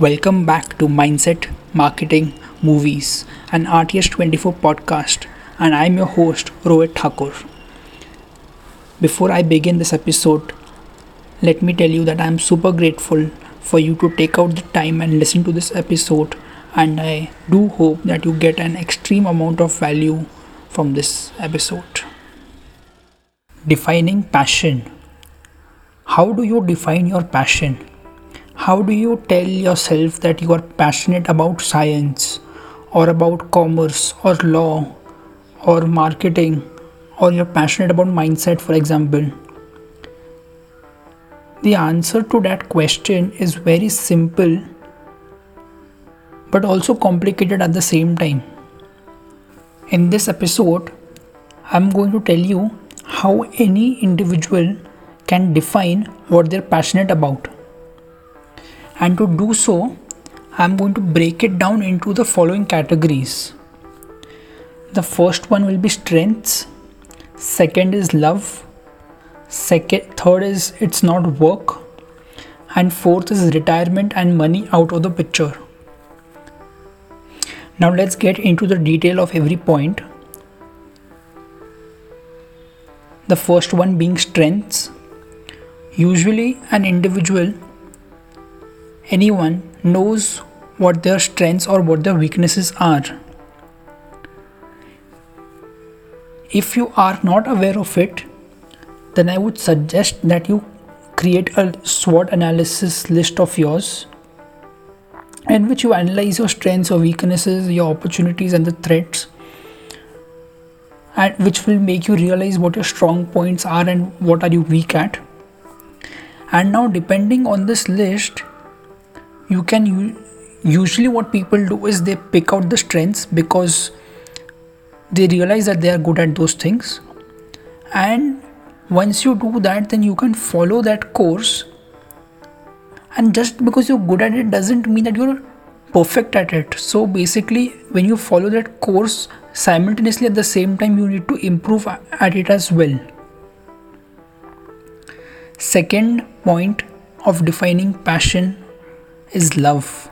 Welcome back to Mindset, Marketing, Movies, an RTS24 podcast, and I'm your host, Rohit Thakur. Before I begin this episode, let me tell you that I'm super grateful for you to take out the time and listen to this episode, and I do hope that you get an extreme amount of value from this episode. Defining passion. How do you define your passion? How do you tell yourself that you are passionate about science or about commerce or law or marketing or you're passionate about mindset, for example? The answer to that question is very simple but also complicated at the same time. In this episode, I'm going to tell you how any individual can define what they're passionate about and to do so I'm going to break it down into the following categories. The first one will be strengths, second is love, second third is it's not work and fourth is retirement and money out of the picture. Now let's get into the detail of every point. The first one being strengths. Usually an individual anyone knows what their strengths or what their weaknesses are. If you are not aware of it, then I would suggest that you create a SWOT analysis list of yours in which you analyze your strengths or weaknesses, your opportunities, and the threats, and which will make you realize what your strong points are and what are you weak at. And now, depending on this list, you can usually what people do is they pick out the strengths because they realize that they are good at those things. And once you do that then you can follow that course. And just because you're good at it doesn't mean that you're perfect at it. So basically when you follow that course simultaneously at the same time you need to improve at it as well. Second point of defining passion is love.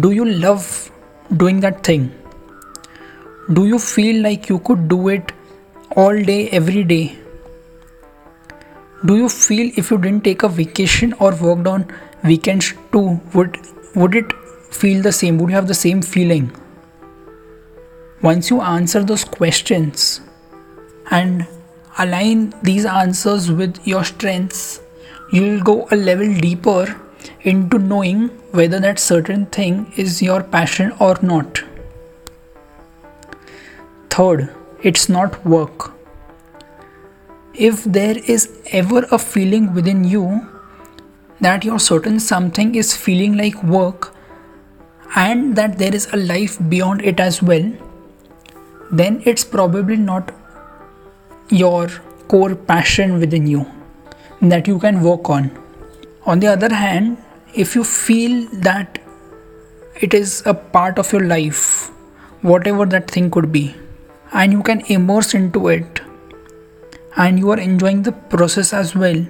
Do you love doing that thing? Do you feel like you could do it all day, every day? Do you feel if you didn't take a vacation or worked on weekends too, would would it feel the same? Would you have the same feeling? Once you answer those questions and align these answers with your strengths, you'll go a level deeper into knowing whether that certain thing is your passion or not. Third, it's not work. If there is ever a feeling within you that your certain something is feeling like work and that there is a life beyond it as well, then it's probably not your core passion within you that you can work on. On the other hand, if you feel that it is a part of your life, whatever that thing could be, and you can immerse into it, and you are enjoying the process as well,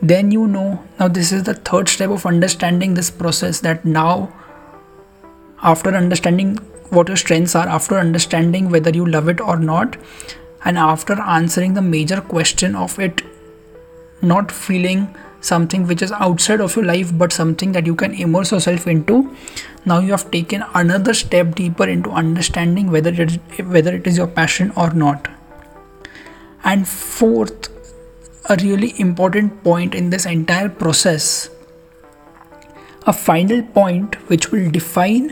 then you know now this is the third step of understanding this process that now, after understanding what your strengths are, after understanding whether you love it or not, and after answering the major question of it not feeling something which is outside of your life but something that you can immerse yourself into. Now you have taken another step deeper into understanding whether it is whether it is your passion or not. And fourth a really important point in this entire process a final point which will define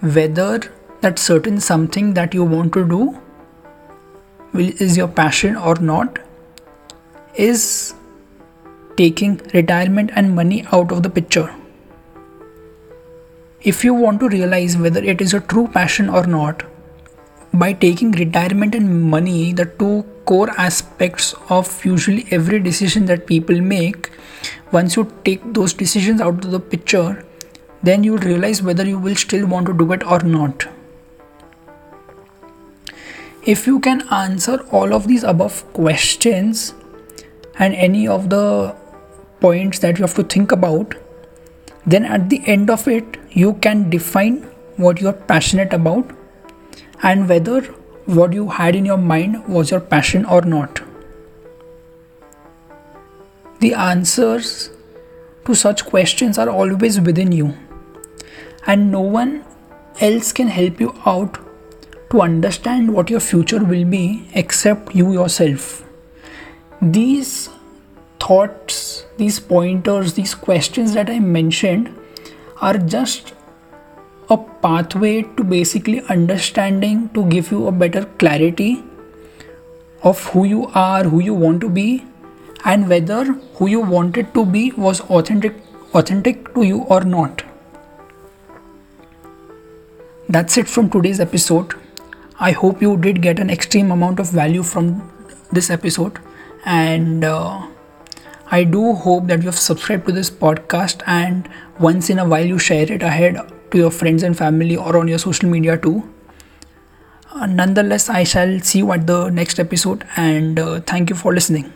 whether that certain something that you want to do will, is your passion or not is taking retirement and money out of the picture. If you want to realize whether it is a true passion or not, by taking retirement and money, the two core aspects of usually every decision that people make, once you take those decisions out of the picture, then you will realize whether you will still want to do it or not. If you can answer all of these above questions and any of the points that you have to think about, then at the end of it, you can define what you're passionate about and whether what you had in your mind was your passion or not. The answers to such questions are always within you, and no one else can help you out to understand what your future will be except you yourself. These thoughts, these pointers, these questions that I mentioned are just a pathway to basically understanding to give you a better clarity of who you are, who you want to be, and whether who you wanted to be was authentic authentic to you or not. That's it from today's episode. I hope you did get an extreme amount of value from this episode, and uh, I do hope that you have subscribed to this podcast and once in a while you share it ahead to your friends and family or on your social media too. Uh, nonetheless, I shall see you at the next episode and uh, thank you for listening.